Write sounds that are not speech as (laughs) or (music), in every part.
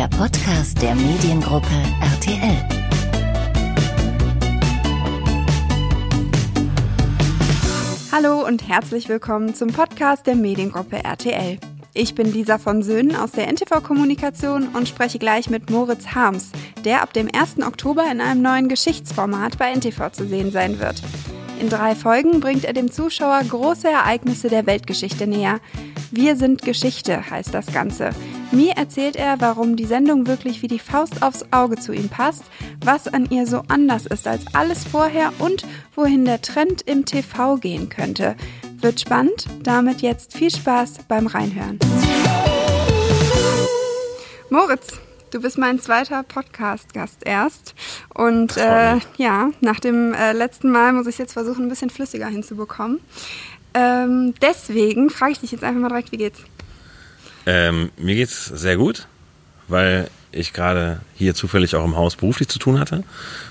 der Podcast der Mediengruppe RTL. Hallo und herzlich willkommen zum Podcast der Mediengruppe RTL. Ich bin Lisa von Söhnen aus der NTV Kommunikation und spreche gleich mit Moritz Harms, der ab dem 1. Oktober in einem neuen Geschichtsformat bei NTV zu sehen sein wird. In drei Folgen bringt er dem Zuschauer große Ereignisse der Weltgeschichte näher. Wir sind Geschichte heißt das Ganze. Mir erzählt er, warum die Sendung wirklich wie die Faust aufs Auge zu ihm passt, was an ihr so anders ist als alles vorher und wohin der Trend im TV gehen könnte. Wird spannend, damit jetzt viel Spaß beim Reinhören. Moritz, Du bist mein zweiter Podcast-Gast erst. Und äh, ja, nach dem äh, letzten Mal muss ich jetzt versuchen, ein bisschen flüssiger hinzubekommen. Ähm, deswegen frage ich dich jetzt einfach mal direkt, wie geht's? Ähm, mir geht's sehr gut, weil ich gerade hier zufällig auch im Haus beruflich zu tun hatte.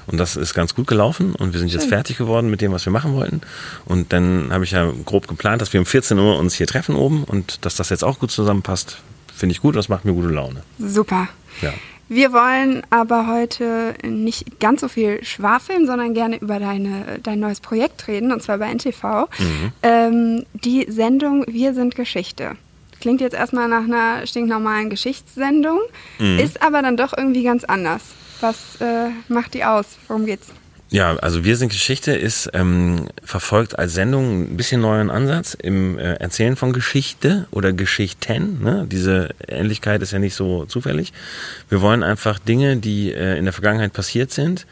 Und das ist ganz gut gelaufen. Und wir sind jetzt fertig geworden mit dem, was wir machen wollten. Und dann habe ich ja grob geplant, dass wir um 14 Uhr uns hier treffen oben und dass das jetzt auch gut zusammenpasst. Finde ich gut, das macht mir gute Laune. Super. Ja. Wir wollen aber heute nicht ganz so viel schwafeln, sondern gerne über deine, dein neues Projekt reden, und zwar bei NTV. Mhm. Ähm, die Sendung Wir sind Geschichte. Klingt jetzt erstmal nach einer stinknormalen Geschichtssendung, mhm. ist aber dann doch irgendwie ganz anders. Was äh, macht die aus? Worum geht's? Ja, also Wir sind Geschichte ist ähm, verfolgt als Sendung ein bisschen neuen Ansatz im äh, Erzählen von Geschichte oder Geschichten. Ne? Diese Ähnlichkeit ist ja nicht so zufällig. Wir wollen einfach Dinge, die äh, in der Vergangenheit passiert sind,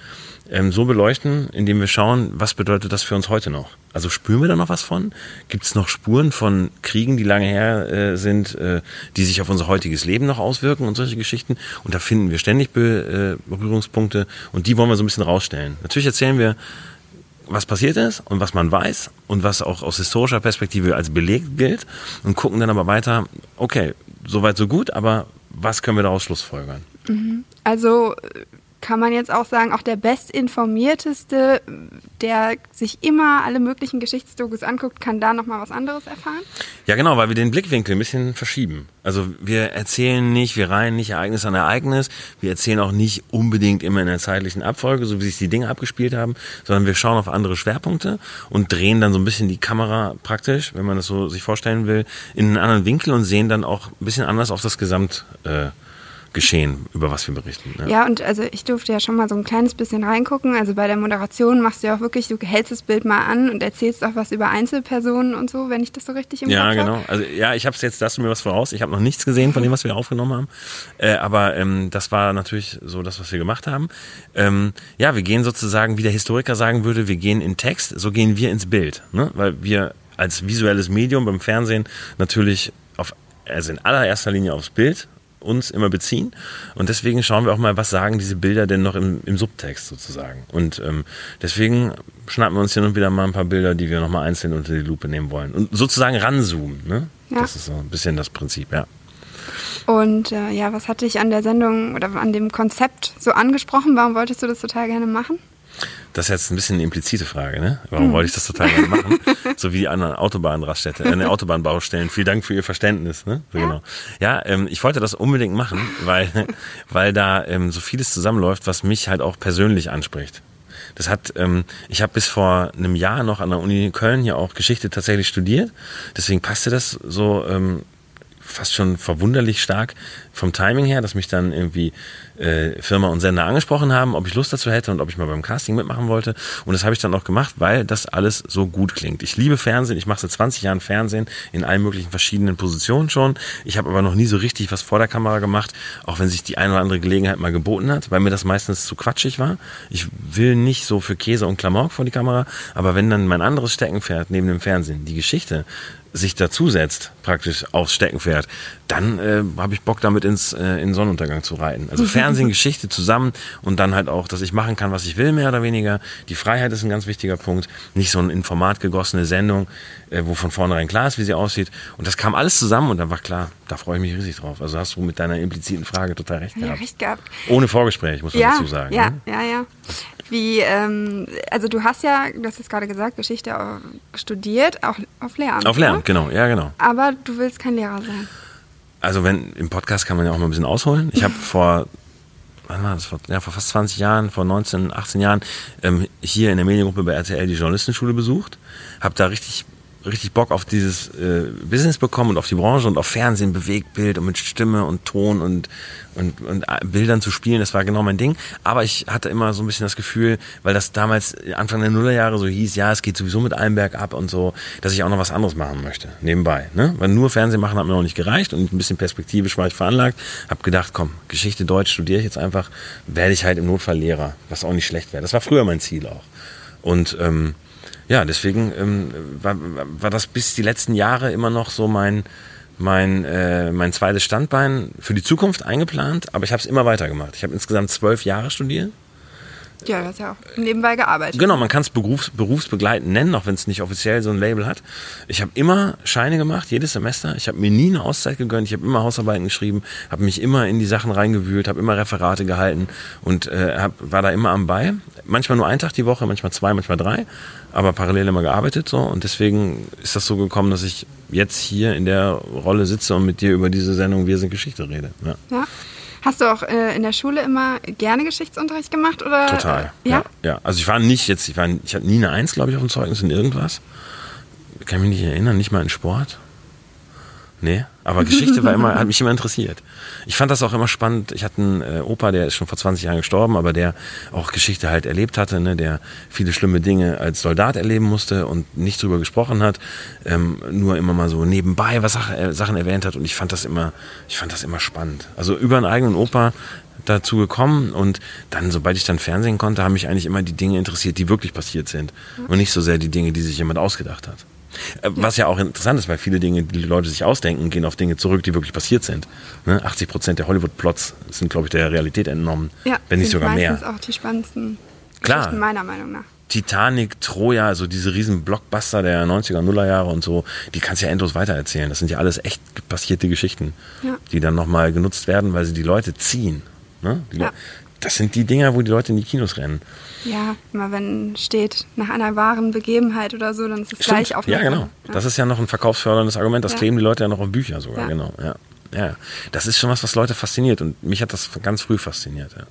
ähm, so beleuchten, indem wir schauen, was bedeutet das für uns heute noch. Also spüren wir da noch was von? Gibt es noch Spuren von Kriegen, die lange her äh, sind, äh, die sich auf unser heutiges Leben noch auswirken und solche Geschichten? Und da finden wir ständig Be äh, Berührungspunkte und die wollen wir so ein bisschen rausstellen. Natürlich erzählen wir, was passiert ist und was man weiß und was auch aus historischer Perspektive als belegt gilt und gucken dann aber weiter, okay, soweit so gut, aber was können wir daraus schlussfolgern? Mhm. Also kann man jetzt auch sagen, auch der bestinformierteste, der sich immer alle möglichen Geschichtsdokus anguckt, kann da nochmal was anderes erfahren? Ja, genau, weil wir den Blickwinkel ein bisschen verschieben. Also wir erzählen nicht, wir reihen nicht Ereignis an Ereignis, wir erzählen auch nicht unbedingt immer in der zeitlichen Abfolge, so wie sich die Dinge abgespielt haben, sondern wir schauen auf andere Schwerpunkte und drehen dann so ein bisschen die Kamera praktisch, wenn man das so sich vorstellen will, in einen anderen Winkel und sehen dann auch ein bisschen anders auf das Gesamt. Äh, Geschehen, über was wir berichten. Ja. ja, und also ich durfte ja schon mal so ein kleines bisschen reingucken. Also bei der Moderation machst du ja auch wirklich, du hältst das Bild mal an und erzählst auch was über Einzelpersonen und so, wenn ich das so richtig im Ja, genau. Also ja, ich habe es jetzt, das mir was voraus. Ich habe noch nichts gesehen von dem, was wir aufgenommen haben. Äh, aber ähm, das war natürlich so das, was wir gemacht haben. Ähm, ja, wir gehen sozusagen, wie der Historiker sagen würde, wir gehen in Text, so gehen wir ins Bild. Ne? Weil wir als visuelles Medium beim Fernsehen natürlich auf, also in allererster Linie aufs Bild uns immer beziehen. Und deswegen schauen wir auch mal, was sagen diese Bilder denn noch im, im Subtext sozusagen. Und ähm, deswegen schnappen wir uns hier und wieder mal ein paar Bilder, die wir nochmal einzeln unter die Lupe nehmen wollen. Und sozusagen ranzoomen. Ne? Ja. Das ist so ein bisschen das Prinzip, ja. Und äh, ja, was hat dich an der Sendung oder an dem Konzept so angesprochen? Warum wolltest du das total gerne machen? Das ist jetzt ein bisschen eine implizite Frage, ne? Warum mhm. wollte ich das total gerne machen? (laughs) so wie die anderen Autobahnraststätte, äh, ne, Autobahnbaustellen. Vielen Dank für Ihr Verständnis, ne? So, ja. Genau. Ja, ähm, ich wollte das unbedingt machen, weil, (laughs) weil da ähm, so vieles zusammenläuft, was mich halt auch persönlich anspricht. Das hat, ähm, ich habe bis vor einem Jahr noch an der Uni Köln hier auch Geschichte tatsächlich studiert. Deswegen passte das so ähm, fast schon verwunderlich stark vom Timing her, dass mich dann irgendwie äh, Firma und Sender angesprochen haben, ob ich Lust dazu hätte und ob ich mal beim Casting mitmachen wollte. Und das habe ich dann auch gemacht, weil das alles so gut klingt. Ich liebe Fernsehen, ich mache seit 20 Jahren Fernsehen in allen möglichen verschiedenen Positionen schon. Ich habe aber noch nie so richtig was vor der Kamera gemacht, auch wenn sich die eine oder andere Gelegenheit mal geboten hat, weil mir das meistens zu quatschig war. Ich will nicht so für Käse und Klamauk vor die Kamera, aber wenn dann mein anderes Steckenpferd neben dem Fernsehen die Geschichte sich dazusetzt, praktisch aufs Steckenpferd, dann äh, habe ich Bock damit ins äh, in Sonnenuntergang zu reiten. Also (laughs) Fernsehen, Geschichte zusammen und dann halt auch, dass ich machen kann, was ich will, mehr oder weniger. Die Freiheit ist ein ganz wichtiger Punkt. Nicht so eine in Format gegossene Sendung, äh, wo von vornherein klar ist, wie sie aussieht. Und das kam alles zusammen und dann war klar, da freue ich mich riesig drauf. Also hast du mit deiner impliziten Frage total recht gehabt. Ja, recht gehabt. Ohne Vorgespräch, muss man ja, dazu sagen. Ja, ne? ja, ja. Wie, ähm, also du hast ja, du hast es gerade gesagt, Geschichte studiert, auch auf Lehramt. Auf Lehramt, genau, ja, genau. Aber du willst kein Lehrer sein. also wenn im Podcast kann man ja auch mal ein bisschen ausholen. Ich habe (laughs) vor wann war das, vor, ja, vor fast 20 Jahren, vor 19, 18 Jahren, ähm, hier in der Mediengruppe bei RTL die Journalistenschule besucht. Habe da richtig richtig Bock auf dieses äh, Business bekommen und auf die Branche und auf Fernsehen, Bewegtbild und mit Stimme und Ton und, und, und Bildern zu spielen. Das war genau mein Ding. Aber ich hatte immer so ein bisschen das Gefühl, weil das damals Anfang der Nullerjahre so hieß, ja, es geht sowieso mit allem bergab und so, dass ich auch noch was anderes machen möchte, nebenbei. Ne? Weil nur Fernsehen machen hat mir noch nicht gereicht und ein bisschen perspektivisch war ich veranlagt. Hab gedacht, komm, Geschichte Deutsch studiere ich jetzt einfach, werde ich halt im Notfall Lehrer, was auch nicht schlecht wäre. Das war früher mein Ziel auch. Und ähm, ja, deswegen ähm, war, war das bis die letzten Jahre immer noch so mein, mein, äh, mein zweites Standbein für die Zukunft eingeplant, aber ich habe es immer weitergemacht. Ich habe insgesamt zwölf Jahre studiert ja, du hast ja auch nebenbei gearbeitet. Genau, man kann es berufs, berufsbegleitend nennen, auch wenn es nicht offiziell so ein Label hat. Ich habe immer Scheine gemacht, jedes Semester. Ich habe mir nie eine Auszeit gegönnt. Ich habe immer Hausarbeiten geschrieben, habe mich immer in die Sachen reingewühlt, habe immer Referate gehalten und äh, hab, war da immer am Bei. Manchmal nur einen Tag die Woche, manchmal zwei, manchmal drei, aber parallel immer gearbeitet so. Und deswegen ist das so gekommen, dass ich jetzt hier in der Rolle sitze und mit dir über diese Sendung Wir sind Geschichte rede. Ja. ja. Hast du auch äh, in der Schule immer gerne Geschichtsunterricht gemacht? Oder? Total. Äh, ja? ja? ja? Also ich war nicht jetzt, ich, war, ich hatte nie eine Eins, glaube ich, auf dem Zeugnis in irgendwas. Ich kann mich nicht erinnern, nicht mal in Sport. Nee, aber Geschichte war immer, hat mich immer interessiert. Ich fand das auch immer spannend. Ich hatte einen äh, Opa, der ist schon vor 20 Jahren gestorben, aber der auch Geschichte halt erlebt hatte, ne, der viele schlimme Dinge als Soldat erleben musste und nicht drüber gesprochen hat, ähm, nur immer mal so nebenbei was äh, Sachen erwähnt hat und ich fand das immer, ich fand das immer spannend. Also über einen eigenen Opa dazu gekommen und dann, sobald ich dann Fernsehen konnte, haben mich eigentlich immer die Dinge interessiert, die wirklich passiert sind und nicht so sehr die Dinge, die sich jemand ausgedacht hat. Äh, was ja auch interessant ist, weil viele Dinge, die, die Leute sich ausdenken, gehen auf Dinge zurück, die wirklich passiert sind. Ne? 80 Prozent der Hollywood-Plots sind, glaube ich, der Realität entnommen. Ja, wenn nicht sogar mehr. Das sind auch die spannendsten Klar. Geschichten meiner Meinung nach. Titanic, Troja, also diese riesen Blockbuster der 90er, Nuller Jahre und so, die kannst du ja endlos weitererzählen. Das sind ja alles echt passierte Geschichten, ja. die dann nochmal genutzt werden, weil sie die Leute ziehen. Ne? Die ja. Das sind die Dinger, wo die Leute in die Kinos rennen. Ja, immer wenn steht nach einer wahren Begebenheit oder so, dann ist es Stimmt. gleich auf. Ja, genau. Ja. Das ist ja noch ein verkaufsförderndes Argument. Das ja. kleben die Leute ja noch auf Bücher sogar. Ja. Genau. Ja. ja, das ist schon was, was Leute fasziniert und mich hat das ganz früh fasziniert. Ja.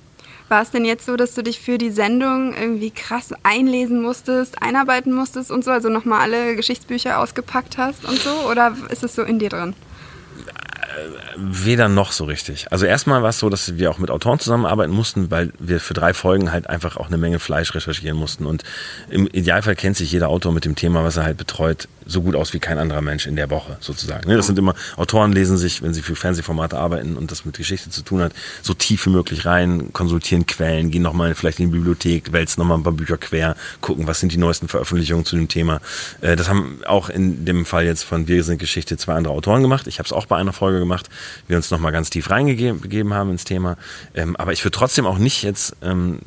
War es denn jetzt so, dass du dich für die Sendung irgendwie krass einlesen musstest, einarbeiten musstest und so, also nochmal alle Geschichtsbücher ausgepackt hast und so? Oder ist es so in dir drin? Weder noch so richtig. Also erstmal war es so, dass wir auch mit Autoren zusammenarbeiten mussten, weil wir für drei Folgen halt einfach auch eine Menge Fleisch recherchieren mussten. Und im Idealfall kennt sich jeder Autor mit dem Thema, was er halt betreut, so gut aus wie kein anderer Mensch in der Woche sozusagen. Ne, das sind immer, Autoren lesen sich, wenn sie für Fernsehformate arbeiten und das mit Geschichte zu tun hat, so tief wie möglich rein, konsultieren Quellen, gehen nochmal vielleicht in die Bibliothek, wälzen nochmal ein paar Bücher quer, gucken, was sind die neuesten Veröffentlichungen zu dem Thema. Äh, das haben auch in dem Fall jetzt von Wir sind Geschichte zwei andere Autoren gemacht. Ich habe es auch bei einer Folge gemacht. Wir uns nochmal ganz tief reingegeben haben ins Thema. Ähm, aber ich würde trotzdem auch nicht jetzt ähm,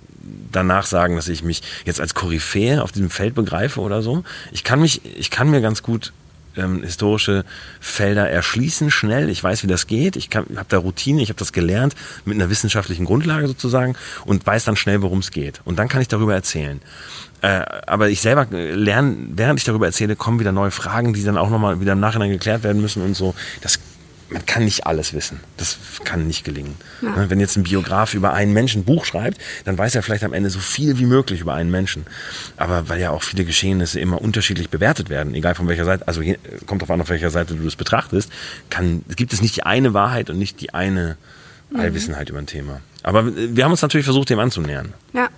danach sagen, dass ich mich jetzt als Koryphäe auf diesem Feld begreife oder so. Ich kann mich, ich kann mir ganz gut ähm, historische Felder erschließen schnell. Ich weiß, wie das geht. Ich habe da Routine, ich habe das gelernt mit einer wissenschaftlichen Grundlage sozusagen und weiß dann schnell, worum es geht. Und dann kann ich darüber erzählen. Äh, aber ich selber lerne, während ich darüber erzähle, kommen wieder neue Fragen, die dann auch nochmal wieder im Nachhinein geklärt werden müssen und so. Das man kann nicht alles wissen. Das kann nicht gelingen. Ja. Ne, wenn jetzt ein Biograf über einen Menschen ein Buch schreibt, dann weiß er vielleicht am Ende so viel wie möglich über einen Menschen. Aber weil ja auch viele Geschehnisse immer unterschiedlich bewertet werden, egal von welcher Seite, also kommt drauf an, auf welcher Seite du es betrachtest, kann, gibt es nicht die eine Wahrheit und nicht die eine Allwissenheit mhm. über ein Thema. Aber wir haben uns natürlich versucht, dem anzunähern. Ja.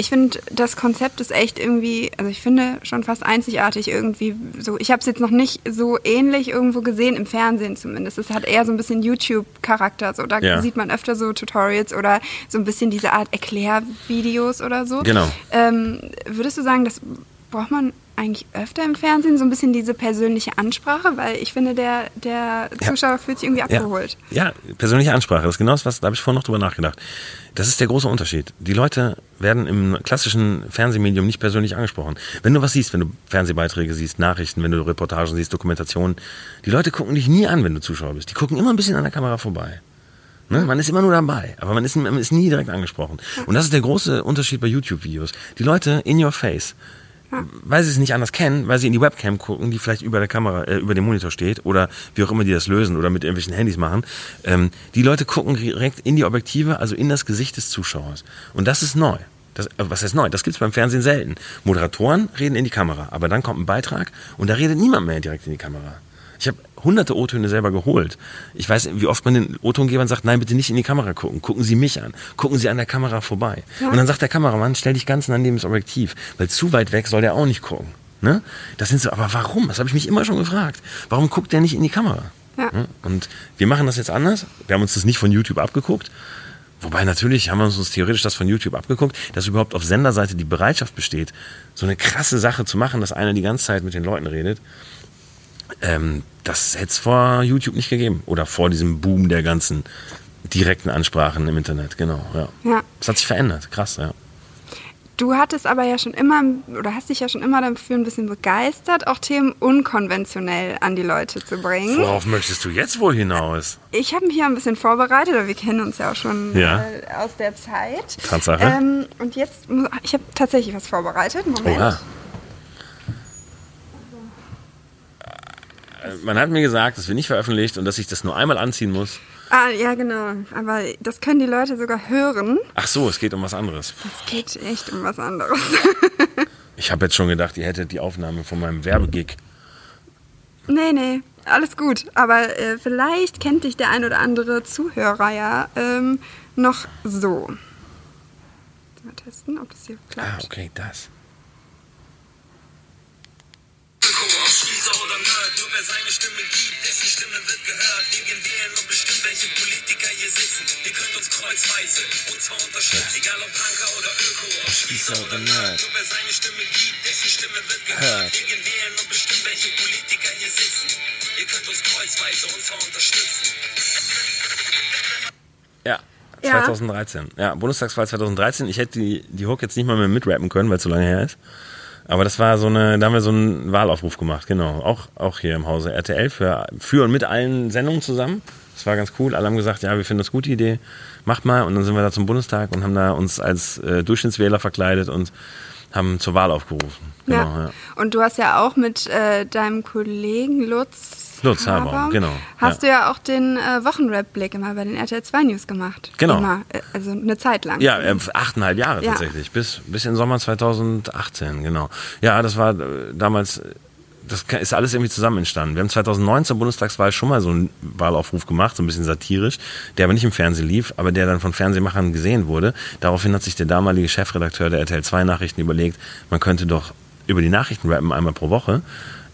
Ich finde, das Konzept ist echt irgendwie, also ich finde schon fast einzigartig irgendwie. So, ich habe es jetzt noch nicht so ähnlich irgendwo gesehen im Fernsehen zumindest. Es hat eher so ein bisschen YouTube-Charakter. So, da ja. sieht man öfter so Tutorials oder so ein bisschen diese Art Erklärvideos oder so. Genau. Ähm, würdest du sagen, das braucht man eigentlich öfter im Fernsehen, so ein bisschen diese persönliche Ansprache, weil ich finde, der, der Zuschauer ja. fühlt sich irgendwie abgeholt. Ja. ja, persönliche Ansprache, das ist genau das, was, da habe ich vorhin noch drüber nachgedacht. Das ist der große Unterschied. Die Leute werden im klassischen Fernsehmedium nicht persönlich angesprochen. Wenn du was siehst, wenn du Fernsehbeiträge siehst, Nachrichten, wenn du Reportagen siehst, Dokumentationen, die Leute gucken dich nie an, wenn du Zuschauer bist. Die gucken immer ein bisschen an der Kamera vorbei. Ne? Man ist immer nur dabei, aber man ist, man ist nie direkt angesprochen. Und das ist der große Unterschied bei YouTube-Videos. Die Leute in your face weil sie es nicht anders kennen, weil sie in die Webcam gucken, die vielleicht über der Kamera, äh, über dem Monitor steht oder wie auch immer die das lösen oder mit irgendwelchen Handys machen. Ähm, die Leute gucken direkt in die Objektive, also in das Gesicht des Zuschauers. Und das ist neu. Das, äh, was heißt neu? Das gibt's beim Fernsehen selten. Moderatoren reden in die Kamera, aber dann kommt ein Beitrag und da redet niemand mehr direkt in die Kamera. Ich habe hunderte O-Töne selber geholt. Ich weiß, wie oft man den O-Tongebern sagt, nein, bitte nicht in die Kamera gucken. Gucken Sie mich an. Gucken Sie an der Kamera vorbei. Ja. Und dann sagt der Kameramann, stell dich ganz nah neben das Objektiv, weil zu weit weg soll der auch nicht gucken. Ne? Das sind so, aber warum? Das habe ich mich immer schon gefragt. Warum guckt der nicht in die Kamera? Ja. Ne? Und wir machen das jetzt anders. Wir haben uns das nicht von YouTube abgeguckt. Wobei natürlich haben wir uns theoretisch das von YouTube abgeguckt, dass überhaupt auf Senderseite die Bereitschaft besteht, so eine krasse Sache zu machen, dass einer die ganze Zeit mit den Leuten redet. Ähm, das hätte es vor YouTube nicht gegeben. Oder vor diesem Boom der ganzen direkten Ansprachen im Internet, genau. Ja. ja. Das hat sich verändert, krass, ja. Du hattest aber ja schon immer, oder hast dich ja schon immer dafür ein bisschen begeistert, auch Themen unkonventionell an die Leute zu bringen. Worauf möchtest du jetzt wohl hinaus? Ich habe mich ja ein bisschen vorbereitet, aber wir kennen uns ja auch schon ja. Aus der Zeit. Tatsache. Ähm, und jetzt, ich habe tatsächlich was vorbereitet. Moment. Oha. Man hat mir gesagt, das wird nicht veröffentlicht und dass ich das nur einmal anziehen muss. Ah, ja, genau. Aber das können die Leute sogar hören. Ach so, es geht um was anderes. Es geht echt um was anderes. (laughs) ich habe jetzt schon gedacht, ihr hättet die Aufnahme von meinem Werbegig. Nee, nee, alles gut. Aber äh, vielleicht kennt dich der ein oder andere Zuhörer ja ähm, noch so. Mal testen, ob das hier klappt. Ah, okay, das. Wer seine Stimme gibt, dessen Stimme wird gehört. Wir gehen wählen und bestimmen, welche Politiker hier sitzen. Ihr könnt uns kreuzweise und zwar unterstützen, egal ob Punker oder Öko, ob Spießer oder Nerd. Nur wer seine Stimme gibt, dessen Stimme wird gehört. Wir gehen wählen und bestimmen, welche Politiker hier sitzen. Ihr könnt uns kreuzweise und zwar unterstützen. Ja. 2013. Ja, Bundestagswahl 2013. Ich hätte die, die Hook jetzt nicht mal mehr mitrappen können, weil es so lange her ist. Aber das war so eine, da haben wir so einen Wahlaufruf gemacht, genau. Auch, auch hier im Hause RTL für, für und mit allen Sendungen zusammen. Das war ganz cool. Alle haben gesagt, ja, wir finden das gute Idee, macht mal. Und dann sind wir da zum Bundestag und haben da uns als äh, Durchschnittswähler verkleidet und haben zur Wahl aufgerufen. Genau, ja. ja. Und du hast ja auch mit äh, deinem Kollegen Lutz Lutz Haber, genau. Hast ja. du ja auch den äh, Wochenrap-Blick immer bei den RTL 2 News gemacht. Genau. Immer, äh, also eine Zeit lang. Ja, äh, achteinhalb Jahre ja. tatsächlich, bis, bis in Sommer 2018, genau. Ja, das war äh, damals, das ist alles irgendwie zusammen entstanden. Wir haben 2019 Bundestagswahl schon mal so einen Wahlaufruf gemacht, so ein bisschen satirisch, der aber nicht im Fernsehen lief, aber der dann von Fernsehmachern gesehen wurde. Daraufhin hat sich der damalige Chefredakteur der RTL 2 Nachrichten überlegt, man könnte doch über die Nachrichten rappen einmal pro Woche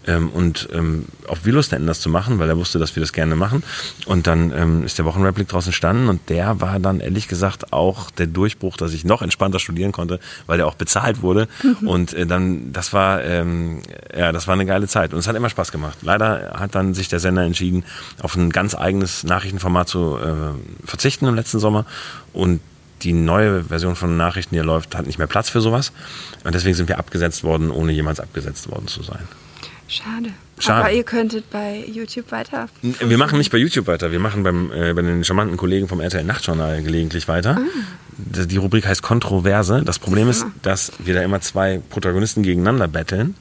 ähm, und ähm, auf Vilus hätten das zu machen, weil er wusste, dass wir das gerne machen. Und dann ähm, ist der Wochenreplik draus entstanden und der war dann ehrlich gesagt auch der Durchbruch, dass ich noch entspannter studieren konnte, weil der auch bezahlt wurde. Mhm. Und äh, dann, das war, ähm, ja, das war eine geile Zeit und es hat immer Spaß gemacht. Leider hat dann sich der Sender entschieden, auf ein ganz eigenes Nachrichtenformat zu äh, verzichten im letzten Sommer und die neue Version von Nachrichten, die läuft, hat nicht mehr Platz für sowas. Und deswegen sind wir abgesetzt worden, ohne jemals abgesetzt worden zu sein. Schade. Schade. Aber ihr könntet bei YouTube weiter. Wir machen nicht bei YouTube weiter. Wir machen beim, äh, bei den charmanten Kollegen vom RTL Nachtjournal gelegentlich weiter. Ah. Die Rubrik heißt Kontroverse. Das Problem ist, dass wir da immer zwei Protagonisten gegeneinander betteln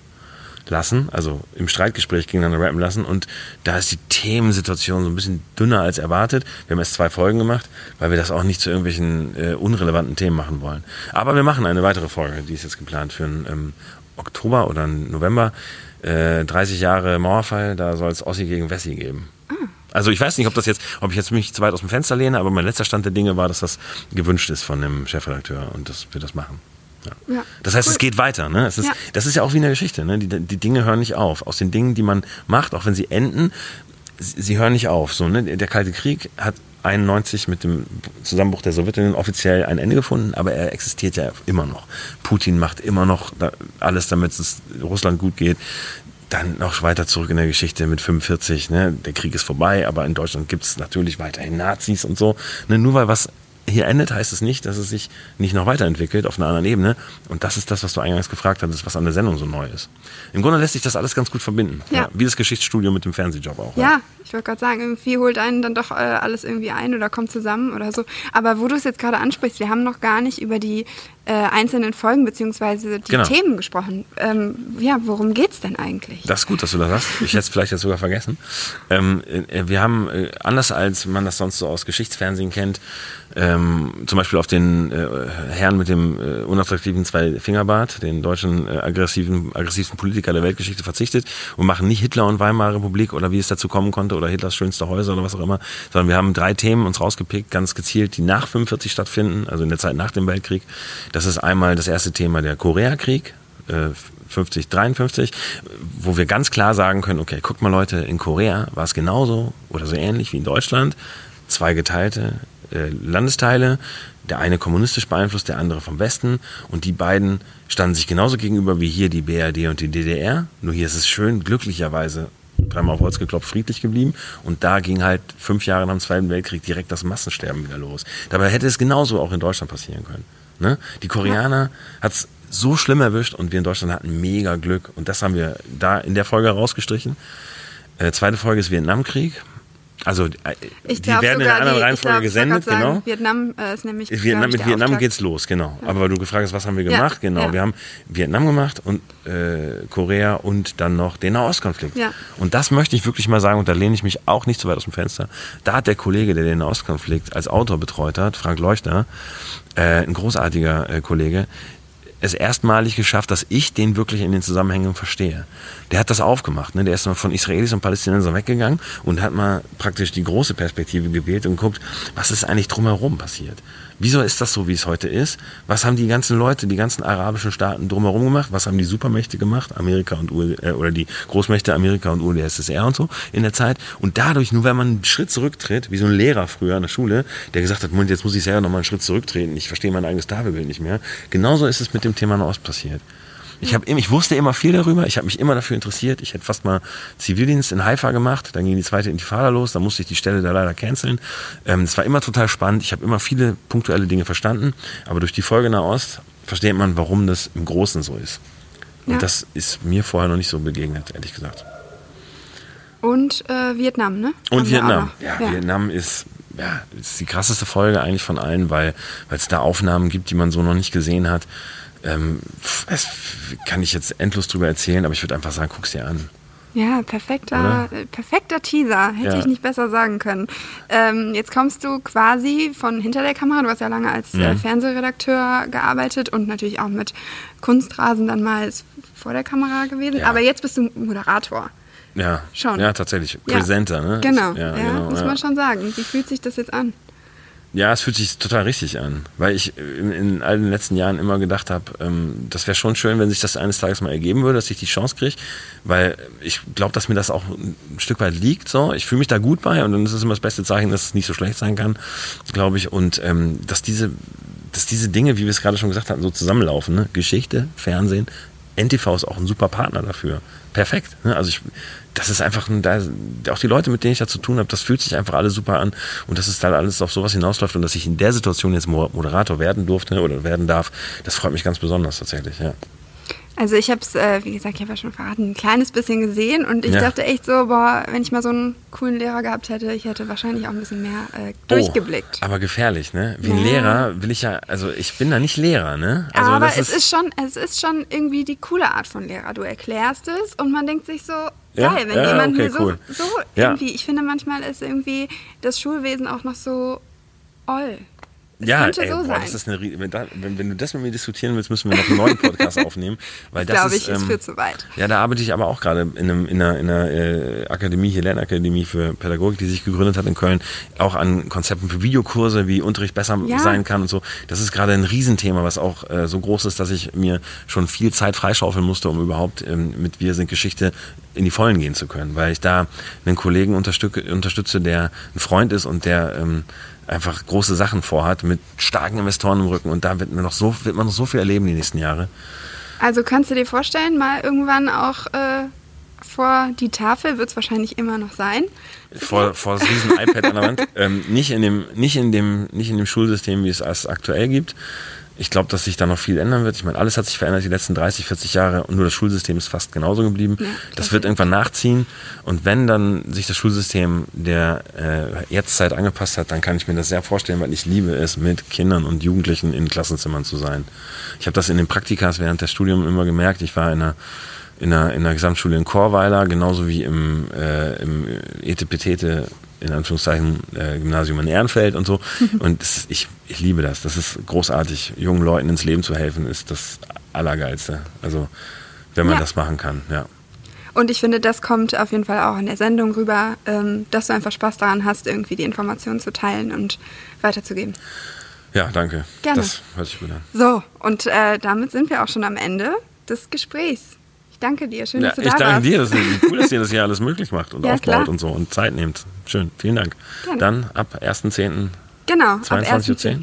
lassen, also im Streitgespräch gegeneinander rappen lassen. Und da ist die Themensituation so ein bisschen dünner als erwartet. Wir haben erst zwei Folgen gemacht, weil wir das auch nicht zu irgendwelchen äh, unrelevanten Themen machen wollen. Aber wir machen eine weitere Folge, die ist jetzt geplant für einen ähm, Oktober oder November. 30 äh, Jahre Mauerfall, da soll es Ossi gegen Wessi geben. Also ich weiß nicht, ob das jetzt, ob ich jetzt mich zu weit aus dem Fenster lehne, aber mein letzter Stand der Dinge war, dass das gewünscht ist von dem Chefredakteur und dass wir das machen. Ja. Ja, das heißt, cool. es geht weiter. Ne? Es ist, ja. Das ist ja auch wie eine Geschichte. Ne? Die, die Dinge hören nicht auf. Aus den Dingen, die man macht, auch wenn sie enden, sie, sie hören nicht auf. So, ne? Der Kalte Krieg hat 91 mit dem Zusammenbruch der Sowjetunion offiziell ein Ende gefunden, aber er existiert ja immer noch. Putin macht immer noch alles, damit es Russland gut geht. Dann noch weiter zurück in der Geschichte mit 45, ne? der Krieg ist vorbei, aber in Deutschland gibt es natürlich weiterhin Nazis und so. Ne? Nur weil was hier endet, heißt es nicht, dass es sich nicht noch weiterentwickelt auf einer anderen Ebene. Und das ist das, was du eingangs gefragt hattest, was an der Sendung so neu ist. Im Grunde lässt sich das alles ganz gut verbinden. Ja. ja wie das Geschichtsstudio mit dem Fernsehjob auch. Ja, ja. ich wollte gerade sagen, irgendwie holt einen dann doch äh, alles irgendwie ein oder kommt zusammen oder so. Aber wo du es jetzt gerade ansprichst, wir haben noch gar nicht über die äh, einzelnen Folgen beziehungsweise die Genau. Themen gesprochen. Ähm, ja, worum geht's denn eigentlich? Das ist gut, dass du das sagst. Ich hätte es vielleicht jetzt sogar vergessen. Ähm, äh, wir haben, äh, anders als man das sonst so aus Geschichtsfernsehen kennt, ähm, zum Beispiel auf den äh, Herrn mit dem äh, unattraktiven Zwei-Fingerbart, den deutschen äh, aggressiven, aggressivsten Politiker der Weltgeschichte verzichtet und machen nicht Hitler und Weimarer Republik oder wie es dazu kommen konnte oder Hitlers schönste Häuser oder was auch immer, sondern wir haben drei Themen uns rausgepickt, ganz gezielt, die nach 45 stattfinden, also in der Zeit nach dem Weltkrieg. Das ist einmal das erste Thema der Koreakrieg, äh, 50, 53, wo wir ganz klar sagen können, okay, guckt mal Leute, in Korea war es genauso oder so ähnlich wie in Deutschland. Zwei geteilte äh, Landesteile, der eine kommunistisch beeinflusst, der andere vom Westen und die beiden standen sich genauso gegenüber wie hier die BRD und die DDR. Nur hier ist es schön, glücklicherweise dreimal auf Holz geklopft, friedlich geblieben. Und da ging halt fünf Jahre nach dem Zweiten Weltkrieg direkt das Massensterben wieder los. Dabei hätte es genauso auch in Deutschland passieren können. Ne? Die Koreaner hat es so schlimm erwischt und wir in Deutschland hatten mega Glück. Und das haben wir da in der Folge rausgestrichen. Äh, zweite Folge ist Vietnamkrieg. Also äh, Ich die werden in einer anderen Reihenfolge glaub, gesendet, sagen, genau. Vietnam äh, ist nämlich. Vietnam, mit Vietnam Auftakt. geht's los, genau. Aber weil du gefragt hast, was haben wir Ja, gemacht? Genau, ja. wir haben Vietnam gemacht und äh, Korea und dann noch den Nahostkonflikt. Ja. Und das möchte ich wirklich mal sagen, und da lehne ich mich auch nicht so weit aus dem Fenster. Da hat der Kollege, der den Nahostkonflikt als Autor betreut hat, Frank Leuchter, äh, ein großartiger äh, Kollege, es erstmalig geschafft, dass ich den wirklich in den Zusammenhängen verstehe. Der hat das aufgemacht. Ne? Der ist mal von Israelis und Palästinensern weggegangen und hat mal praktisch die große Perspektive gewählt und geguckt, was ist eigentlich drumherum passiert. Wieso ist das so, wie es heute ist? Was haben die ganzen Leute, die ganzen arabischen Staaten drumherum gemacht? Was haben die Supermächte gemacht? Amerika und U äh, oder die Großmächte Amerika und UdSSR und so in der Zeit. Und dadurch, nur wenn man einen Schritt zurücktritt, wie so ein Lehrer früher in der Schule, der gesagt hat, Moment, jetzt muss ich selber noch mal einen Schritt zurücktreten. Ich verstehe mein eigenes Tafelbild nicht mehr. Genauso ist es mit dem Thema Nahost passiert. Ich, hab, ich wusste immer viel darüber, ich habe mich immer dafür interessiert. Ich hätte fast mal Zivildienst in Haifa gemacht, dann ging die zweite Intifada los, dann musste ich die Stelle da leider canceln. Ähm, Es war immer total spannend, ich habe immer viele punktuelle Dinge verstanden, aber durch die Folge Nahost versteht man, warum das im Großen so ist. Und Ja. das ist mir vorher noch nicht so begegnet, ehrlich gesagt. Und äh, Vietnam, ne? Und Haben Vietnam. noch. Ja, Vietnam ist, ja, ist die krasseste Folge eigentlich von allen, weil es da Aufnahmen gibt, die man so noch nicht gesehen hat. Ähm, es kann ich jetzt endlos drüber erzählen, aber ich würde einfach sagen, guck's dir an. Ja, perfekter, perfekter Teaser. Hätte Ja. ich nicht besser sagen können. Ähm, jetzt kommst du quasi von hinter der Kamera. Du hast ja lange als äh, Mhm. Fernsehredakteur gearbeitet und natürlich auch mit Kunstrasen dann mal vor der Kamera gewesen. Ja. Aber jetzt bist du Moderator. Ja, Schon. Ja, tatsächlich. Ja. Präsenter, ne? Genau, Ja, ja, genau, muss ja. man schon sagen. Wie fühlt sich das jetzt an? Ja, es fühlt sich total richtig an, weil ich in, in all den letzten Jahren immer gedacht habe, ähm, das wäre schon schön, wenn sich das eines Tages mal ergeben würde, dass ich die Chance kriege, weil ich glaube, dass mir das auch ein Stück weit liegt. So, ich fühle mich da gut bei und dann ist es immer das beste Zeichen, dass es nicht so schlecht sein kann, glaube ich. Und ähm, dass diese, dass diese Dinge, wie wir es gerade schon gesagt hatten, so zusammenlaufen, ne? Geschichte, Fernsehen, NTV ist auch ein super Partner dafür. Perfekt. Ne? Also ich, das ist einfach, auch die Leute, mit denen ich da zu tun habe, das fühlt sich einfach alles super an und dass es da alles auf sowas hinausläuft und dass ich in der Situation jetzt Mo- Moderator werden durfte oder werden darf, das freut mich ganz besonders tatsächlich, ja. Also ich habe es, äh, wie gesagt, ich habe ja schon verraten, ein kleines bisschen gesehen und ich Ja. dachte echt so, boah, wenn ich mal so einen coolen Lehrer gehabt hätte, ich hätte wahrscheinlich auch ein bisschen mehr äh, durchgeblickt. Oh, aber gefährlich, ne? Wie ein Ja. Lehrer will ich ja, also ich bin da nicht Lehrer, ne? Also aber das es ist schon, es ist schon irgendwie die coole Art von Lehrer. Du erklärst es und man denkt sich so, Ja? geil, wenn jemand okay, mir so, cool. so irgendwie, ich finde manchmal ist irgendwie das Schulwesen auch noch so oll. Ja, könnte ey, so boah, sein. das ist eine, wenn, wenn, du das mit mir diskutieren willst, müssen wir noch einen neuen Podcast (laughs) aufnehmen, weil Das das glaube ist, ich, ist ähm, für zu weit. Ja, da arbeite ich aber auch gerade in, einem, in einer, in einer äh, Akademie, hier Lernakademie für Pädagogik, die sich gegründet hat in Köln, auch an Konzepten für Videokurse, wie Unterricht besser Ja. sein kann und so. Das ist gerade ein Riesenthema, was auch äh, so groß ist, dass ich mir schon viel Zeit freischaufeln musste, um überhaupt ähm, mit Wir sind Geschichte in die Vollen gehen zu können, weil ich da einen Kollegen unterstütze, unterstütze der ein Freund ist und der ähm, einfach große Sachen vorhat mit starken Investoren im Rücken und da wird man noch so, wird man noch so viel erleben die nächsten Jahre. Also kannst du dir vorstellen, mal irgendwann auch äh, vor die Tafel, wird es wahrscheinlich immer noch sein. vor, vor das riesen iPad an der Wand. (laughs) Ähm, nicht, in dem, nicht, in dem, nicht in dem Schulsystem, wie es es aktuell gibt. Ich glaube, dass sich da noch viel ändern wird. Ich meine, alles hat sich verändert die letzten 30, 40 Jahre und nur das Schulsystem ist fast genauso geblieben. Ja, das wird irgendwann nachziehen. Und wenn dann sich das Schulsystem der äh, Jetztzeit angepasst hat, dann kann ich mir das sehr vorstellen, weil ich liebe es, mit Kindern und Jugendlichen in Klassenzimmern zu sein. Ich habe das in den Praktikas während des Studiums immer gemerkt. Ich war in einer in der, in der Gesamtschule in Chorweiler, genauso wie im, äh, im Etepetete in Anführungszeichen äh, Gymnasium in Ehrenfeld und so. (laughs) Und das, ich, ich liebe das. Das ist großartig. Jungen Leuten ins Leben zu helfen, ist das Allergeilste. Also, wenn man ja. das machen kann, ja. Und ich finde, das kommt auf jeden Fall auch in der Sendung rüber, ähm, dass du einfach Spaß daran hast, irgendwie die Informationen zu teilen und weiterzugeben. Ja, danke. Gerne. Das hört sich gut an. So, und äh, damit sind wir auch schon am Ende des Gesprächs. Ich danke dir. Schön, ja, dass du ich da danke warst. dir. Das ist cool, dass ihr das hier alles möglich macht und Ja, aufbaut klar. und so und Zeit nehmt. Schön, vielen Dank. Gerne. Dann ab 1.10. Genau, ab 22.10 Uhr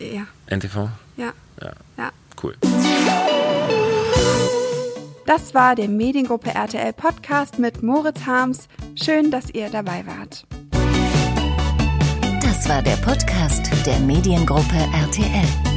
1.10. Ja, NTV. ja, Ja, ja. cool. Das war der Mediengruppe RTL Podcast mit Moritz Harms. Schön, dass ihr dabei wart. Das war der Podcast der Mediengruppe RTL.